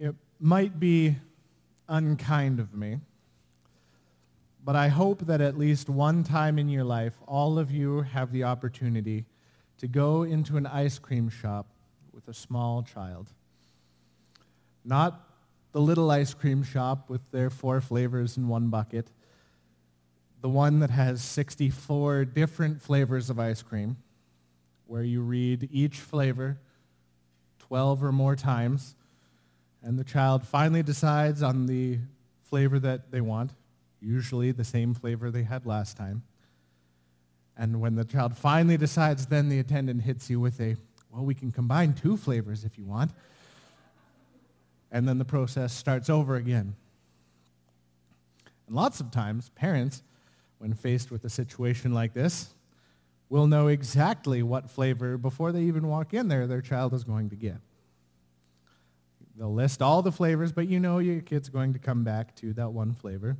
It might be unkind of me, but I hope that at least one time in your life, all of you have the opportunity to go into an ice cream shop with a small child. Not the little ice cream shop with their four flavors in one bucket, the one that has 64 different flavors of ice cream, where you read each flavor 12 or more times, and the child finally decides on the flavor that they want, usually the same flavor they had last time. And when the child finally decides, then the attendant hits you with a, well, we can combine two flavors if you want. And then the process starts over again. And lots of times, parents, when faced with a situation like this, will know exactly what flavor, before they even walk in there, their child is going to get. They'll list all the flavors, but you know your kid's going to come back to that one flavor.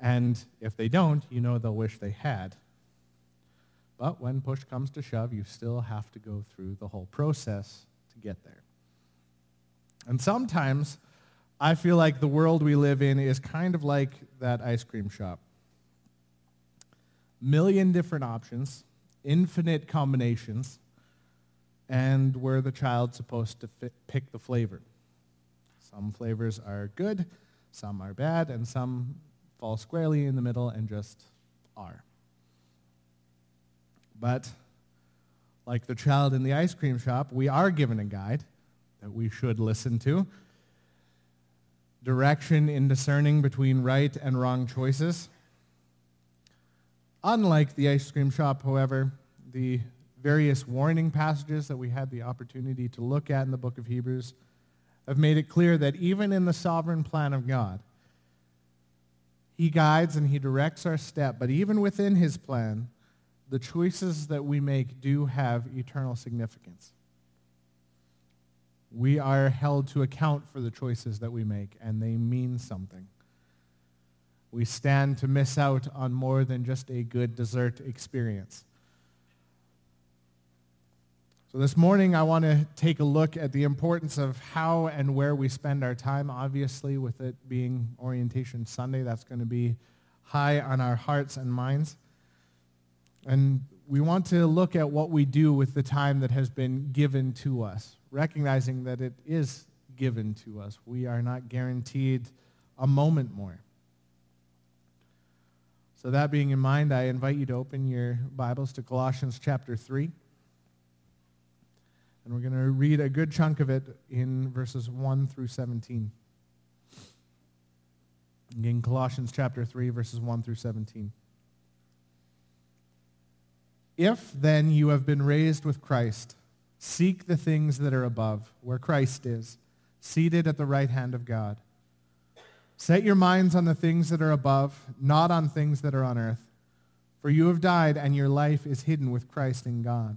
And if they don't, you know they'll wish they had. But when push comes to shove, you still have to go through the whole process to get there. And sometimes I feel like the world we live in is kind of like that ice cream shop. Million different options, infinite combinations, and where the child's supposed to fit, pick the flavor. Some flavors are good, some are bad, and some fall squarely in the middle and just are. But like the child in the ice cream shop, we are given a guide that we should listen to. Direction in discerning between right and wrong choices. Unlike the ice cream shop, however, the various warning passages that we had the opportunity to look at in the book of Hebrews have made it clear that even in the sovereign plan of God, he guides and he directs our step, but even within his plan, the choices that we make do have eternal significance. We are held to account for the choices that we make, and they mean something. We stand to miss out on more than just a good dessert experience. So this morning, I want to take a look at the importance of how and where we spend our time. Obviously, with it being Orientation Sunday, that's going to be high on our hearts and minds. And we want to look at what we do with the time that has been given to us, recognizing that it is given to us. We are not guaranteed a moment more. So that being in mind, I invite you to open your Bibles to Colossians chapter 3. And we're going to read a good chunk of it in verses 1 through 17. In Colossians chapter 3, verses 1 through 17. If then you have been raised with Christ, seek the things that are above, where Christ is, seated at the right hand of God. Set your minds on the things that are above, not on things that are on earth. For you have died, and your life is hidden with Christ in God.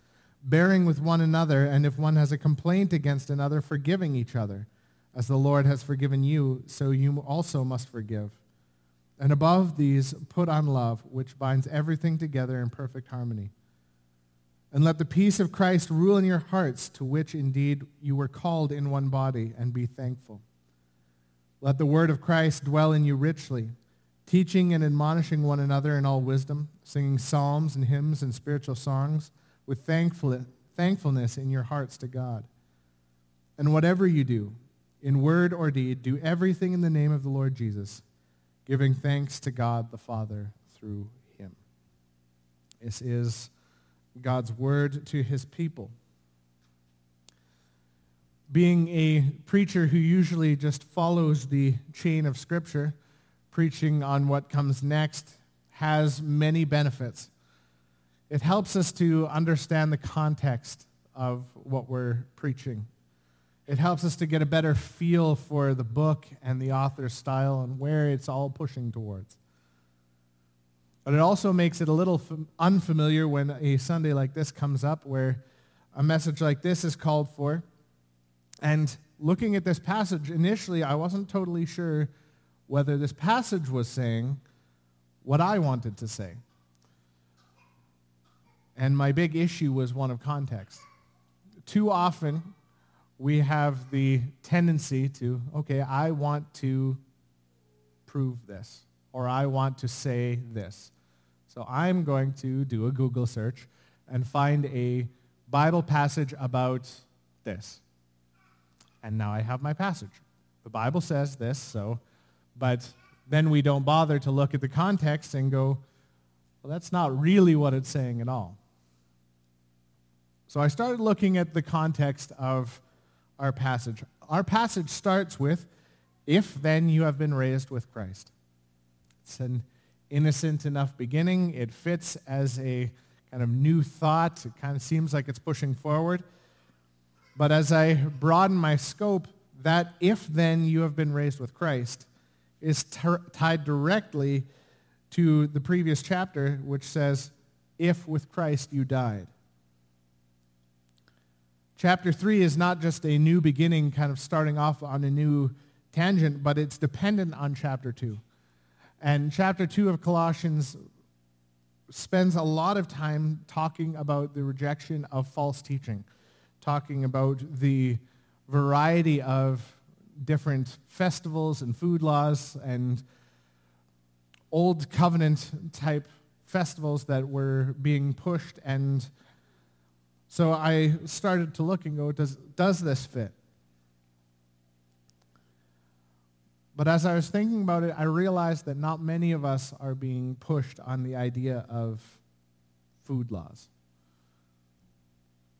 bearing with one another, and if one has a complaint against another, forgiving each other. As the Lord has forgiven you, so you also must forgive. And above these, put on love, which binds everything together in perfect harmony. And let the peace of Christ rule in your hearts, to which indeed you were called in one body, and be thankful. Let the word of Christ dwell in you richly, teaching and admonishing one another in all wisdom, singing psalms and hymns and spiritual songs, with thankfulness in your hearts to God. And whatever you do, in word or deed, do everything in the name of the Lord Jesus, giving thanks to God the Father through him. This is God's word to his people. Being a preacher who usually just follows the chain of Scripture, preaching on what comes next has many benefits. It helps us to understand the context of what we're preaching. It helps us to get a better feel for the book and the author's style and where it's all pushing towards. But it also makes it a little unfamiliar when a Sunday like this comes up where a message like this is called for. And looking at this passage, initially I wasn't totally sure whether this passage was saying what I wanted to say. And my big issue was one of context. Too often, we have the tendency to, okay, I want to prove this, or I want to say this. So I'm going to do a Google search and find a Bible passage about this. And now I have my passage. The Bible says this, so, but then we don't bother to look at the context and go, well, that's not really what it's saying at all. So I started looking at the context of our passage. Our passage starts with, if then you have been raised with Christ. It's an innocent enough beginning. It fits as a kind of new thought. It kind of seems like it's pushing forward. But as I broaden my scope, that if then you have been raised with Christ is tied directly to the previous chapter, which says, if with Christ you died. Chapter 3 is not just a new beginning, kind of starting off on a new tangent, but it's dependent on chapter 2. And chapter 2 of Colossians spends a lot of time talking about the rejection of false teaching, talking about the variety of different festivals and food laws and old covenant type festivals that were being pushed. And so I started to look and go, does, does this fit? But as I was thinking about it, I realized that not many of us are being pushed on the idea of food laws.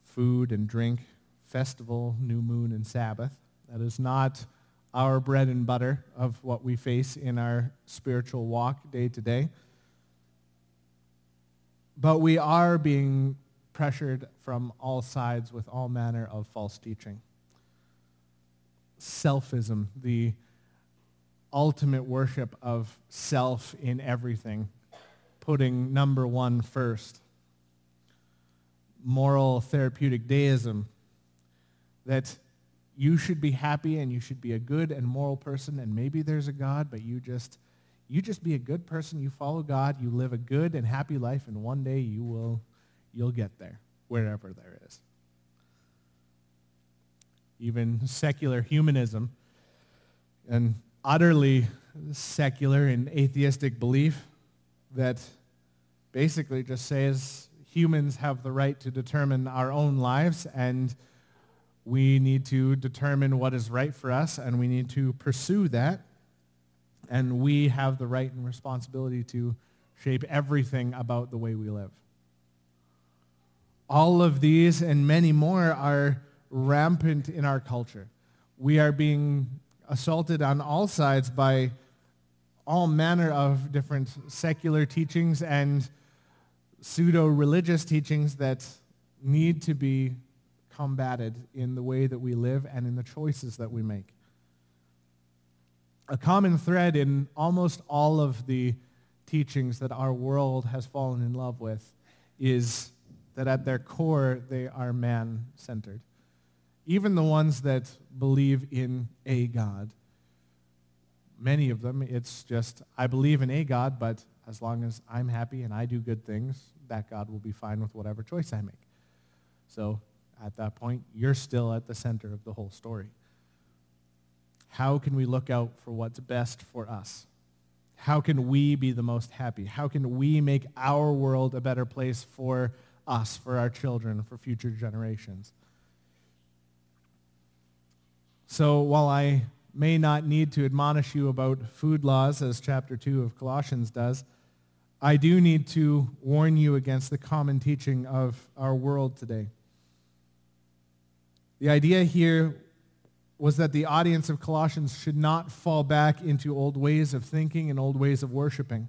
Food and drink, festival, new moon, and Sabbath. That is not our bread and butter of what we face in our spiritual walk day to day. But we are being pressured from all sides with all manner of false teaching. Selfism, the ultimate worship of self in everything, putting number one first. Moral therapeutic deism, that you should be happy and you should be a good and moral person and maybe there's a God, but you just you just be a good person, you follow God, you live a good and happy life and one day you will you'll get there wherever there is. Even secular humanism and utterly secular and atheistic belief that basically just says humans have the right to determine our own lives and we need to determine what is right for us, and we need to pursue that. And we have the right and responsibility to shape everything about the way we live. All of these and many more are rampant in our culture. We are being assaulted on all sides by all manner of different secular teachings and pseudo-religious teachings that need to be combated in the way that we live and in the choices that we make. A common thread in almost all of the teachings that our world has fallen in love with is that at their core they are man-centered. Even the ones that believe in a God. Many of them, it's just, I believe in a God, but as long as I'm happy and I do good things, that God will be fine with whatever choice I make. So at that point, you're still at the center of the whole story. How can we look out for what's best for us? How can we be the most happy? How can we make our world a better place for us, for our children, for future generations? So while I may not need to admonish you about food laws as chapter 2 of Colossians does, I do need to warn you against the common teaching of our world today. The idea here was that the audience of Colossians should not fall back into old ways of thinking and old ways of worshiping.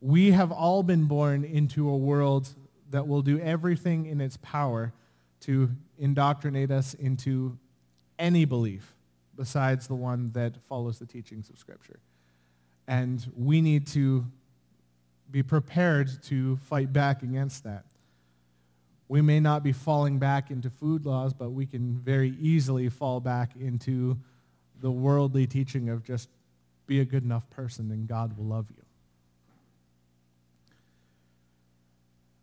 We have all been born into a world that will do everything in its power to indoctrinate us into any belief besides the one that follows the teachings of Scripture. And we need to be prepared to fight back against that. We may not be falling back into food laws, but we can very easily fall back into the worldly teaching of just be a good enough person and God will love you.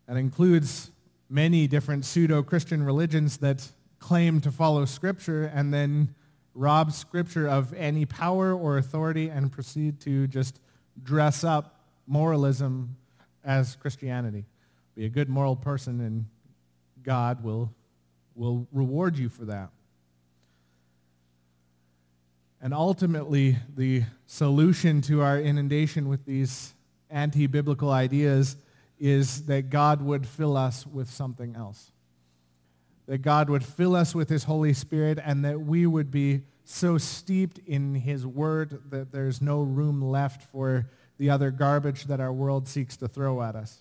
That includes many different pseudo-Christian religions that claim to follow Scripture and then rob Scripture of any power or authority and proceed to just dress up moralism as Christianity. Be a good moral person and God will, will reward you for that. And ultimately, the solution to our inundation with these anti-biblical ideas is that God would fill us with something else that God would fill us with his Holy Spirit and that we would be so steeped in his word that there's no room left for the other garbage that our world seeks to throw at us.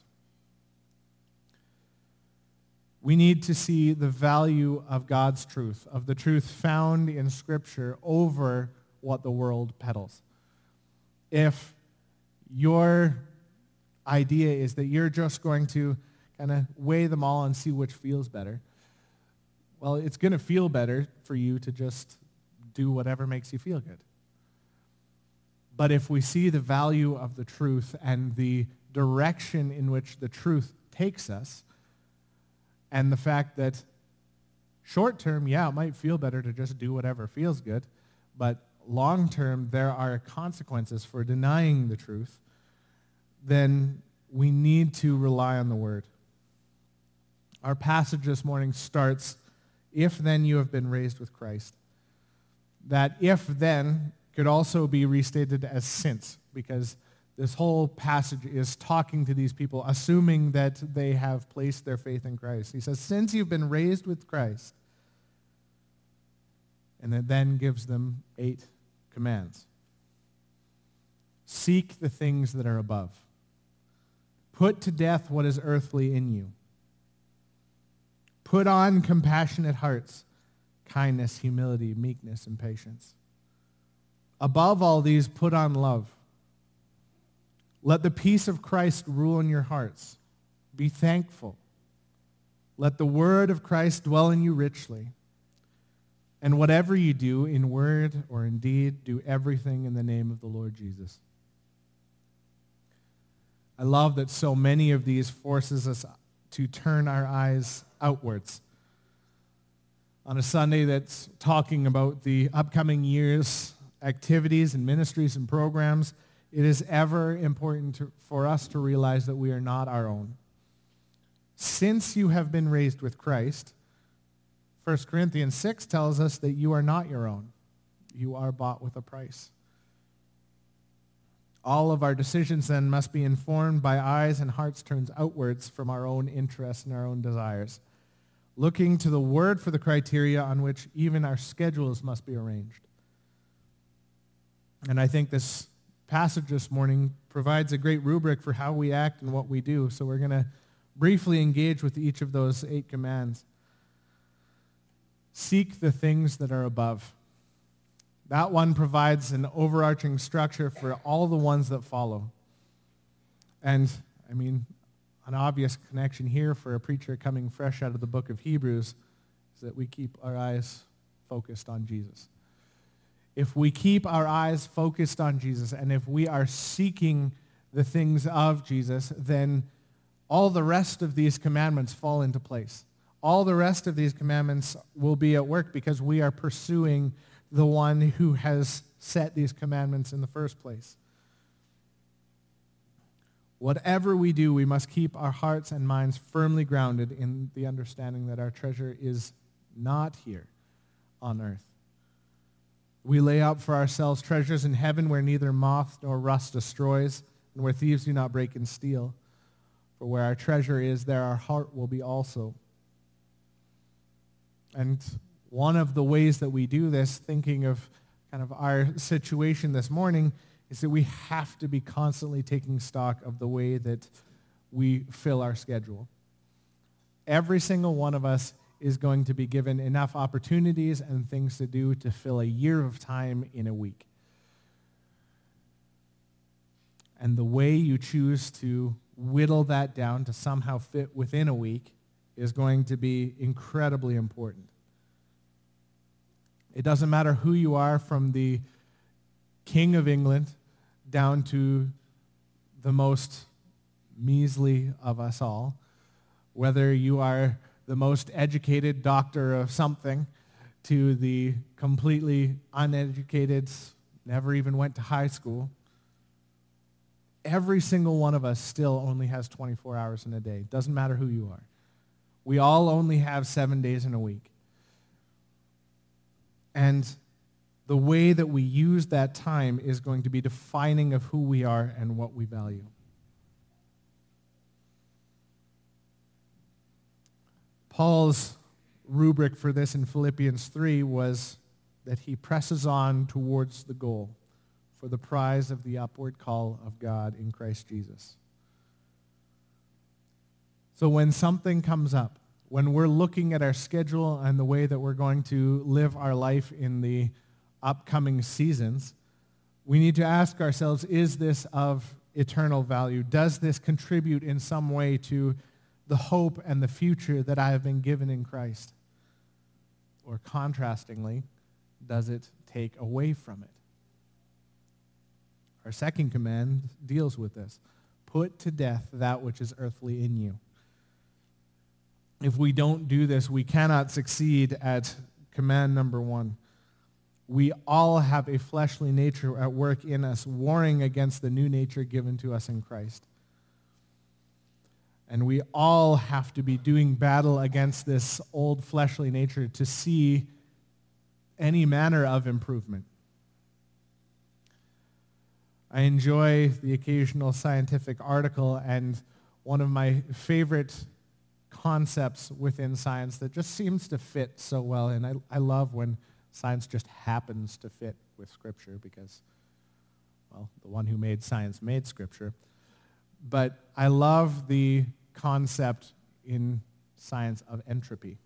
We need to see the value of God's truth, of the truth found in Scripture over what the world peddles. If your idea is that you're just going to kind of weigh them all and see which feels better, well, it's going to feel better for you to just do whatever makes you feel good. But if we see the value of the truth and the direction in which the truth takes us, and the fact that short term, yeah, it might feel better to just do whatever feels good, but long term, there are consequences for denying the truth, then we need to rely on the word. Our passage this morning starts if then you have been raised with Christ. That if then could also be restated as since, because this whole passage is talking to these people, assuming that they have placed their faith in Christ. He says, since you've been raised with Christ, and it then gives them eight commands. Seek the things that are above. Put to death what is earthly in you Put on compassionate hearts, kindness, humility, meekness, and patience. Above all these, put on love. Let the peace of Christ rule in your hearts. Be thankful. Let the word of Christ dwell in you richly. And whatever you do, in word or in deed, do everything in the name of the Lord Jesus. I love that so many of these forces us to turn our eyes outwards. On a Sunday that's talking about the upcoming year's activities and ministries and programs, it is ever important to, for us to realize that we are not our own. Since you have been raised with Christ, 1 Corinthians 6 tells us that you are not your own. You are bought with a price. All of our decisions then must be informed by eyes and hearts turned outwards from our own interests and our own desires, looking to the Word for the criteria on which even our schedules must be arranged. And I think this passage this morning provides a great rubric for how we act and what we do. So we're going to briefly engage with each of those eight commands. Seek the things that are above. That one provides an overarching structure for all the ones that follow. And, I mean, an obvious connection here for a preacher coming fresh out of the book of Hebrews is that we keep our eyes focused on Jesus. If we keep our eyes focused on Jesus and if we are seeking the things of Jesus, then all the rest of these commandments fall into place. All the rest of these commandments will be at work because we are pursuing the one who has set these commandments in the first place. Whatever we do, we must keep our hearts and minds firmly grounded in the understanding that our treasure is not here on earth, We lay up for ourselves treasures in heaven where neither moth nor rust destroys, and where thieves do not break and steal. For where our treasure is, there our heart will be also. And one of the ways that we do this, thinking of kind of our situation this morning, is that we have to be constantly taking stock of the way that we fill our schedule. Every single one of us is going to be given enough opportunities and things to do to fill a year of time in a week. And the way you choose to whittle that down to somehow fit within a week is going to be incredibly important. It doesn't matter who you are from the King of England down to the most measly of us all, whether you are the most educated doctor of something to the completely uneducated, never even went to high school. Every single one of us still only has 24 hours in a day. Doesn't matter who you are. We all only have seven days in a week. And the way that we use that time is going to be defining of who we are and what we value. Paul's rubric for this in Philippians 3 was that he presses on towards the goal for the prize of the upward call of God in Christ Jesus. So when something comes up, when we're looking at our schedule and the way that we're going to live our life in the upcoming seasons, we need to ask ourselves, is this of eternal value? Does this contribute in some way to the hope and the future that I have been given in Christ? Or contrastingly, does it take away from it? Our second command deals with this. Put to death that which is earthly in you. If we don't do this, we cannot succeed at command number one. We all have a fleshly nature at work in us, warring against the new nature given to us in Christ. And we all have to be doing battle against this old fleshly nature to see any manner of improvement. I enjoy the occasional scientific article, and one of my favorite concepts within science that just seems to fit so well, and I, I love when science just happens to fit with Scripture because, well, the one who made science made Scripture. But I love the concept in science of entropy.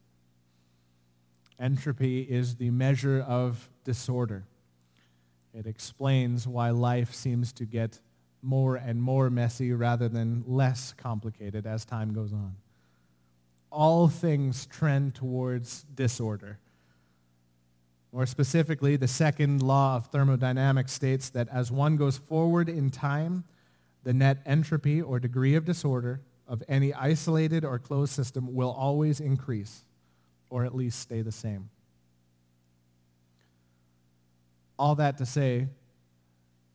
Entropy is the measure of disorder. It explains why life seems to get more and more messy rather than less complicated as time goes on. All things trend towards disorder. More specifically, the second law of thermodynamics states that as one goes forward in time, the net entropy or degree of disorder of any isolated or closed system will always increase, or at least stay the same. All that to say,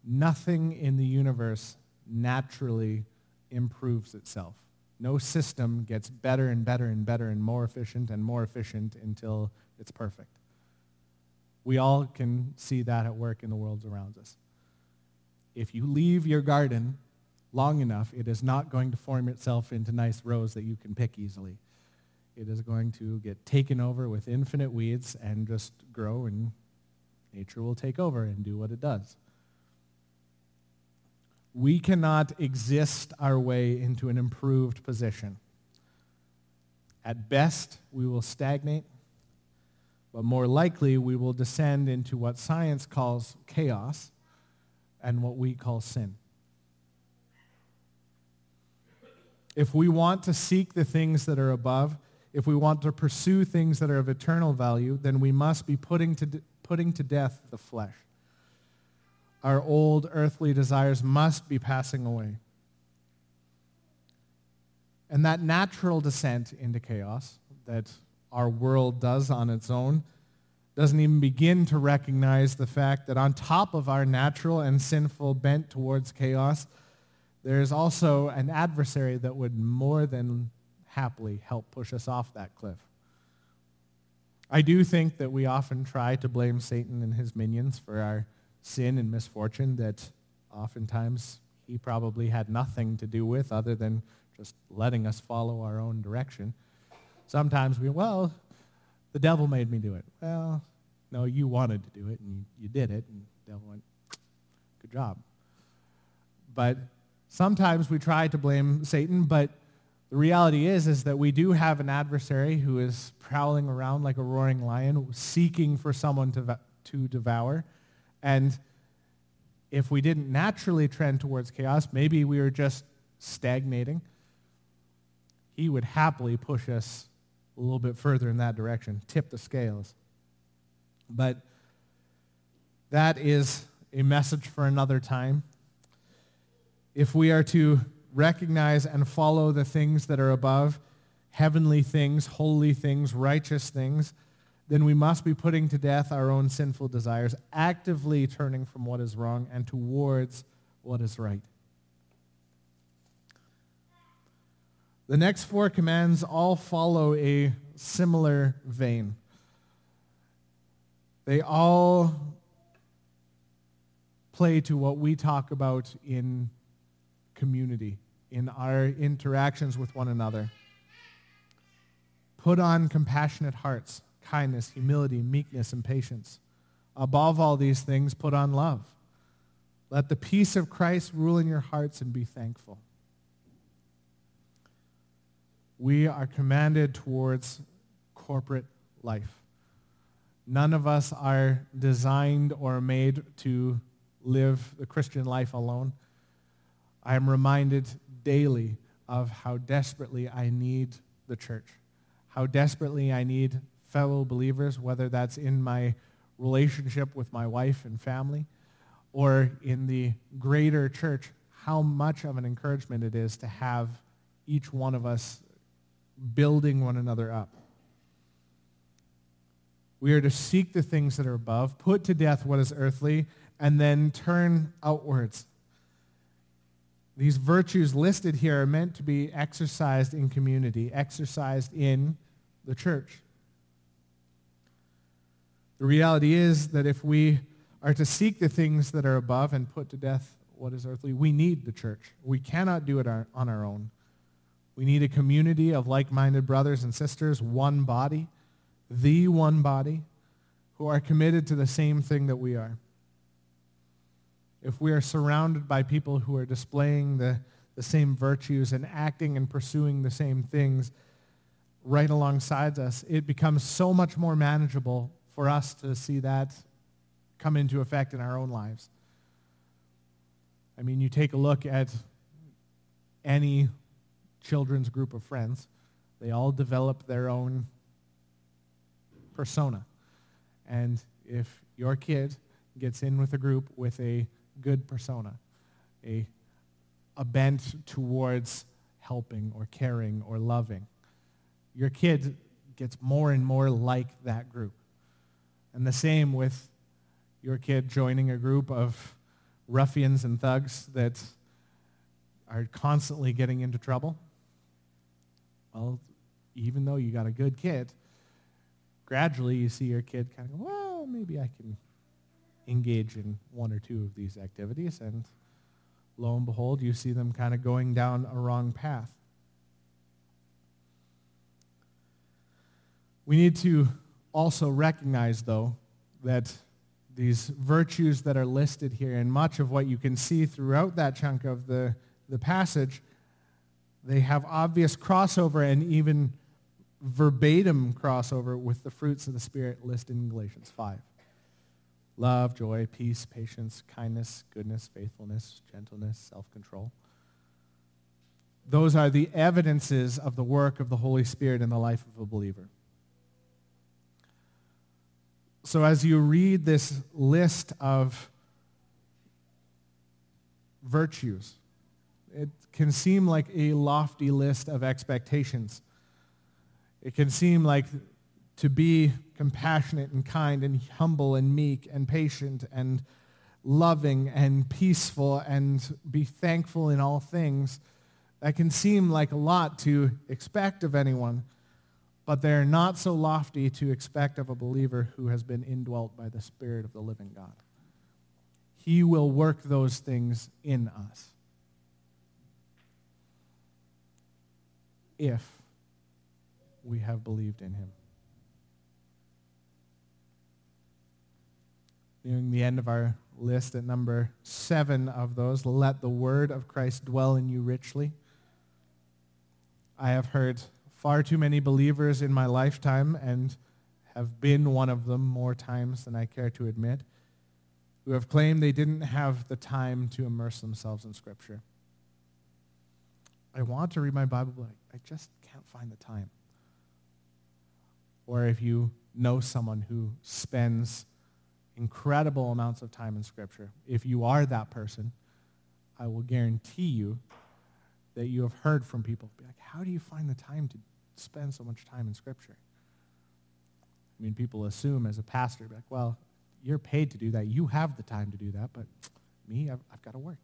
nothing in the universe naturally improves itself. No system gets better and better and better and more efficient and more efficient until it's perfect. We all can see that at work in the world around us. If you leave your garden long enough, it is not going to form itself into nice rows that you can pick easily. It is going to get taken over with infinite weeds and just grow, and nature will take over and do what it does. We cannot exist our way into an improved position. At best, we will stagnate, but more likely, we will descend into what science calls chaos and what we call sin. If we want to seek the things that are above, if we want to pursue things that are of eternal value, then we must be putting to, putting to death the flesh. Our old earthly desires must be passing away. And that natural descent into chaos that our world does on its own doesn't even begin to recognize the fact that on top of our natural and sinful bent towards chaos, there is also an adversary that would more than happily help push us off that cliff. I do think that we often try to blame Satan and his minions for our sin and misfortune that oftentimes he probably had nothing to do with other than just letting us follow our own direction. Sometimes we, well, the devil made me do it. Well, no, you wanted to do it and you, did it, and the devil went, good job. But sometimes we try to blame Satan, but the reality is, is that we do have an adversary who is prowling around like a roaring lion, seeking for someone to, to devour. And if we didn't naturally trend towards chaos, maybe we were just stagnating, he would happily push us a little bit further in that direction, tip the scales. But that is a message for another time. If we are to recognize and follow the things that are above, heavenly things, holy things, righteous things, then we must be putting to death our own sinful desires, actively turning from what is wrong and towards what is right. The next four commands all follow a similar vein. They all play to what we talk about in community in our interactions with one another. Put on compassionate hearts, kindness, humility, meekness, and patience. Above all these things, put on love. Let the peace of Christ rule in your hearts and be thankful. We are commanded towards corporate life. None of us are designed or made to live the Christian life alone. I am reminded daily of how desperately I need the church, how desperately I need fellow believers, whether that's in my relationship with my wife and family or in the greater church, how much of an encouragement it is to have each one of us building one another up. We are to seek the things that are above, put to death what is earthly, and then turn outwards these virtues listed here are meant to be exercised in community, exercised in the church. The reality is that if we are to seek the things that are above and put to death what is earthly, we need the church. We cannot do it on our own. We need a community of like-minded brothers and sisters, one body, the one body, who are committed to the same thing that we are if we are surrounded by people who are displaying the, the same virtues and acting and pursuing the same things right alongside us, it becomes so much more manageable for us to see that come into effect in our own lives. I mean, you take a look at any children's group of friends, they all develop their own persona. And if your kid gets in with a group with a good persona, a, a bent towards helping or caring or loving. Your kid gets more and more like that group. And the same with your kid joining a group of ruffians and thugs that are constantly getting into trouble. Well, even though you got a good kid, gradually you see your kid kind of go, well, maybe I can engage in one or two of these activities, and lo and behold, you see them kind of going down a wrong path. We need to also recognize, though, that these virtues that are listed here, and much of what you can see throughout that chunk of the, the passage, they have obvious crossover and even verbatim crossover with the fruits of the Spirit listed in Galatians 5 love, joy, peace, patience, kindness, goodness, faithfulness, gentleness, self-control. Those are the evidences of the work of the Holy Spirit in the life of a believer. So as you read this list of virtues, it can seem like a lofty list of expectations. It can seem like to be compassionate and kind and humble and meek and patient and loving and peaceful and be thankful in all things. That can seem like a lot to expect of anyone. But they are not so lofty to expect of a believer who has been indwelt by the Spirit of the living God. He will work those things in us. If we have believed in him. Nearing the end of our list at number seven of those, let the word of Christ dwell in you richly. I have heard far too many believers in my lifetime and have been one of them more times than I care to admit, who have claimed they didn't have the time to immerse themselves in Scripture. I want to read my Bible, but I just can't find the time. Or if you know someone who spends incredible amounts of time in Scripture, if you are that person, I will guarantee you that you have heard from people. Be like, how do you find the time to spend so much time in Scripture? I mean, people assume as a pastor, like, well, you're paid to do that. You have the time to do that, but me, I've, I've got to work.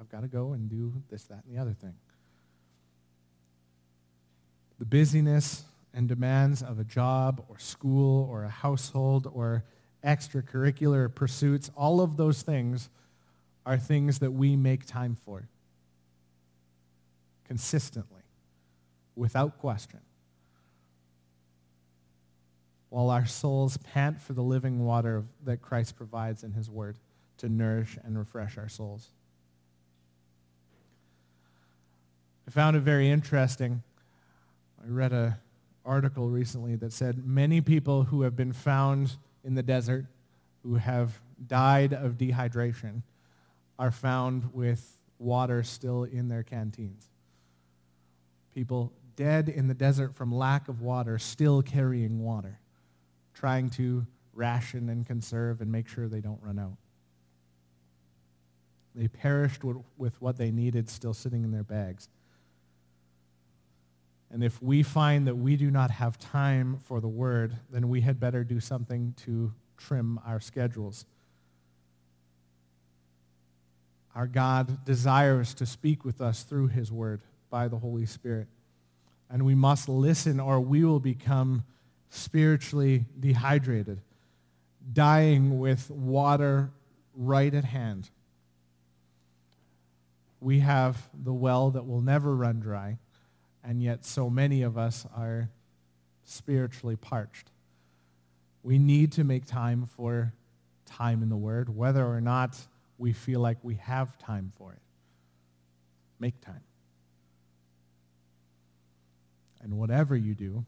I've got to go and do this, that, and the other thing. The busyness and demands of a job or school or a household or extracurricular pursuits, all of those things are things that we make time for consistently, without question. While our souls pant for the living water that Christ provides in his word to nourish and refresh our souls. I found it very interesting. I read an article recently that said many people who have been found in the desert who have died of dehydration are found with water still in their canteens. People dead in the desert from lack of water still carrying water, trying to ration and conserve and make sure they don't run out. They perished with what they needed still sitting in their bags. And if we find that we do not have time for the word, then we had better do something to trim our schedules. Our God desires to speak with us through his word by the Holy Spirit. And we must listen or we will become spiritually dehydrated, dying with water right at hand. We have the well that will never run dry and yet so many of us are spiritually parched. We need to make time for time in the Word, whether or not we feel like we have time for it. Make time. And whatever you do,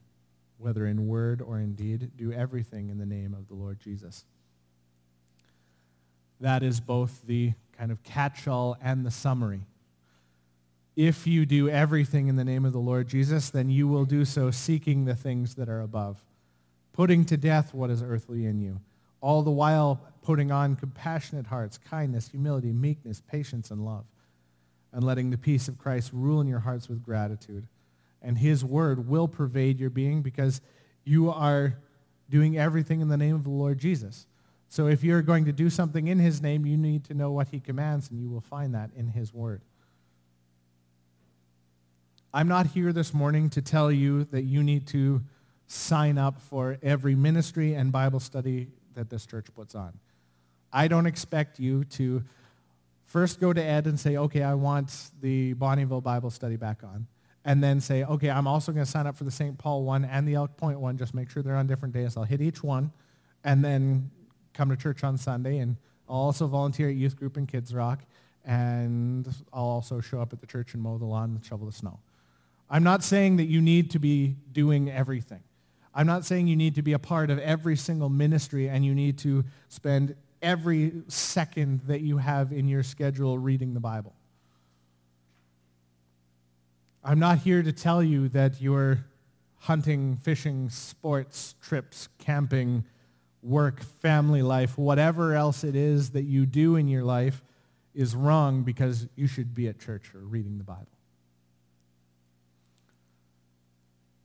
whether in word or in deed, do everything in the name of the Lord Jesus. That is both the kind of catch-all and the summary if you do everything in the name of the Lord Jesus, then you will do so seeking the things that are above, putting to death what is earthly in you, all the while putting on compassionate hearts, kindness, humility, meekness, patience, and love, and letting the peace of Christ rule in your hearts with gratitude. And his word will pervade your being because you are doing everything in the name of the Lord Jesus. So if you're going to do something in his name, you need to know what he commands, and you will find that in his word. I'm not here this morning to tell you that you need to sign up for every ministry and Bible study that this church puts on. I don't expect you to first go to Ed and say, okay, I want the Bonnyville Bible study back on. And then say, okay, I'm also going to sign up for the St. Paul one and the Elk Point one. Just make sure they're on different days. I'll hit each one and then come to church on Sunday. And I'll also volunteer at youth group and Kids Rock. And I'll also show up at the church and mow the lawn and shovel the snow. I'm not saying that you need to be doing everything. I'm not saying you need to be a part of every single ministry and you need to spend every second that you have in your schedule reading the Bible. I'm not here to tell you that your hunting, fishing, sports, trips, camping, work, family life, whatever else it is that you do in your life is wrong because you should be at church or reading the Bible.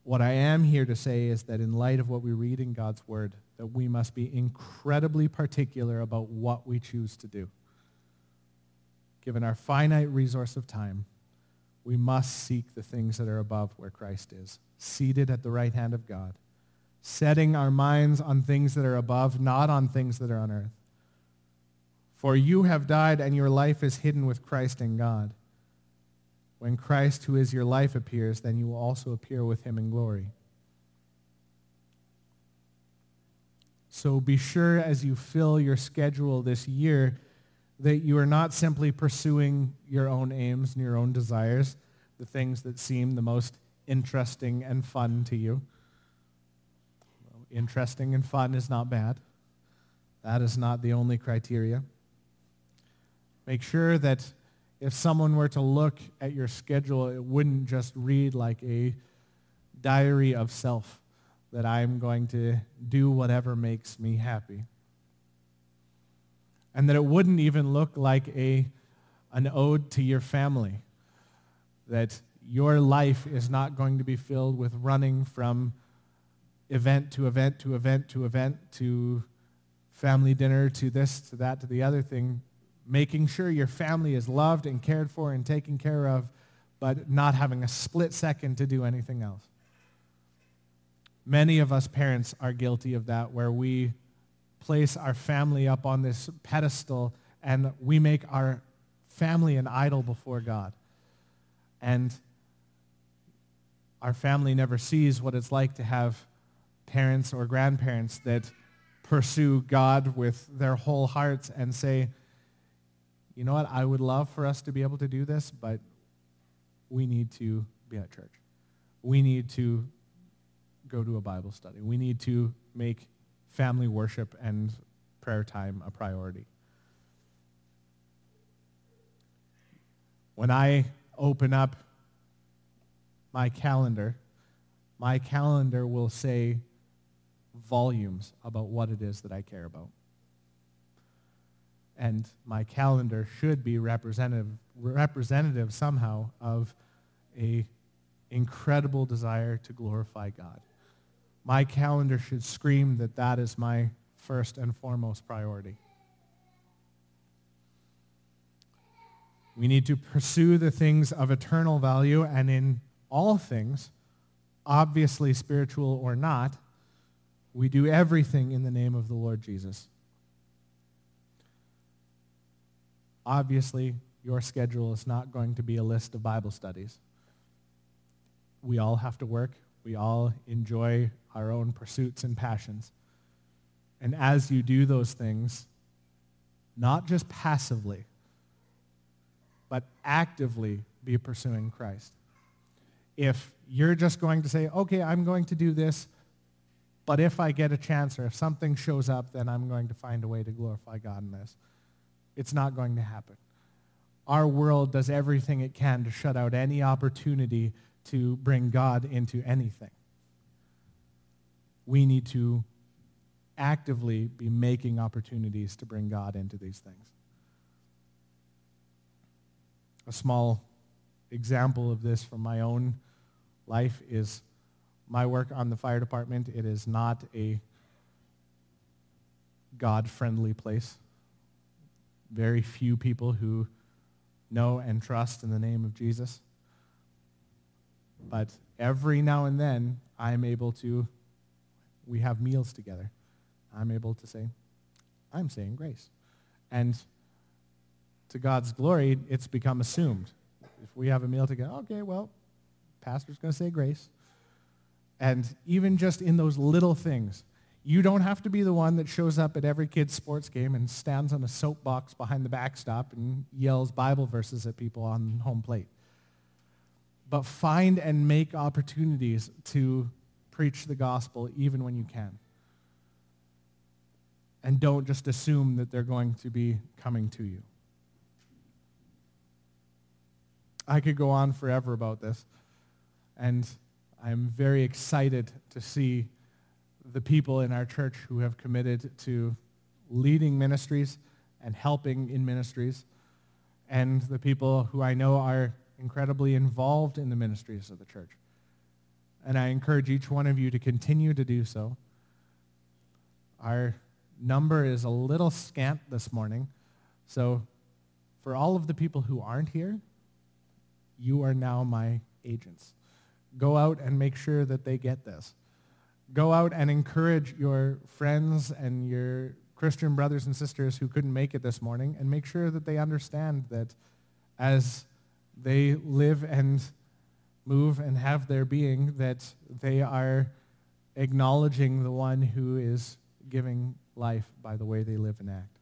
What I am here to say is that in light of what we read in God's word, that we must be incredibly particular about what we choose to do. Given our finite resource of time, we must seek the things that are above where Christ is. seated at the right hand of God, setting our minds on things that are above, not on things that are on earth. For you have died, and your life is hidden with Christ in God. When Christ, who is your life, appears, then you will also appear with him in glory. So be sure as you fill your schedule this year that you are not simply pursuing your own aims and your own desires, the things that seem the most interesting and fun to you. Interesting and fun is not bad. That is not the only criteria. Make sure that if someone were to look at your schedule, it wouldn't just read like a diary of self, that I'm going to do whatever makes me happy. And that it wouldn't even look like a, an ode to your family, that your life is not going to be filled with running from event to event to event to event to family dinner to this to that to the other thing making sure your family is loved and cared for and taken care of, but not having a split second to do anything else. Many of us parents are guilty of that, where we place our family up on this pedestal and we make our family an idol before God. And our family never sees what it's like to have parents or grandparents that pursue God with their whole hearts and say, you know what, I would love for us to be able to do this, but we need to be at church. We need to go to a Bible study. We need to make family worship and prayer time a priority. When I open up my calendar, my calendar will say volumes about what it is that I care about and my calendar should be representative, representative somehow of a incredible desire to glorify God. My calendar should scream that that is my first and foremost priority. We need to pursue the things of eternal value and in all things, obviously spiritual or not, we do everything in the name of the Lord Jesus. Obviously, your schedule is not going to be a list of Bible studies. We all have to work. We all enjoy our own pursuits and passions. And as you do those things, not just passively, but actively be pursuing Christ. If you're just going to say, okay, I'm going to do this, but if I get a chance or if something shows up, then I'm going to find a way to glorify God in this it's not going to happen. Our world does everything it can to shut out any opportunity to bring God into anything. We need to actively be making opportunities to bring God into these things. A small example of this from my own life is my work on the fire department. It is not a God-friendly place very few people who know and trust in the name of Jesus. But every now and then, I'm able to, we have meals together. I'm able to say, I'm saying grace. And to God's glory, it's become assumed. If we have a meal together, okay, well, pastor's going to say grace. And even just in those little things, you don't have to be the one that shows up at every kid's sports game and stands on a soapbox behind the backstop and yells Bible verses at people on home plate. But find and make opportunities to preach the gospel even when you can. And don't just assume that they're going to be coming to you. I could go on forever about this. And I'm very excited to see the people in our church who have committed to leading ministries and helping in ministries, and the people who I know are incredibly involved in the ministries of the church. And I encourage each one of you to continue to do so. Our number is a little scant this morning, so for all of the people who aren't here, you are now my agents. go out and make sure that they get this. Go out and encourage your friends and your Christian brothers and sisters who couldn't make it this morning and make sure that they understand that as they live and move and have their being, that they are acknowledging the one who is giving life by the way they live and act.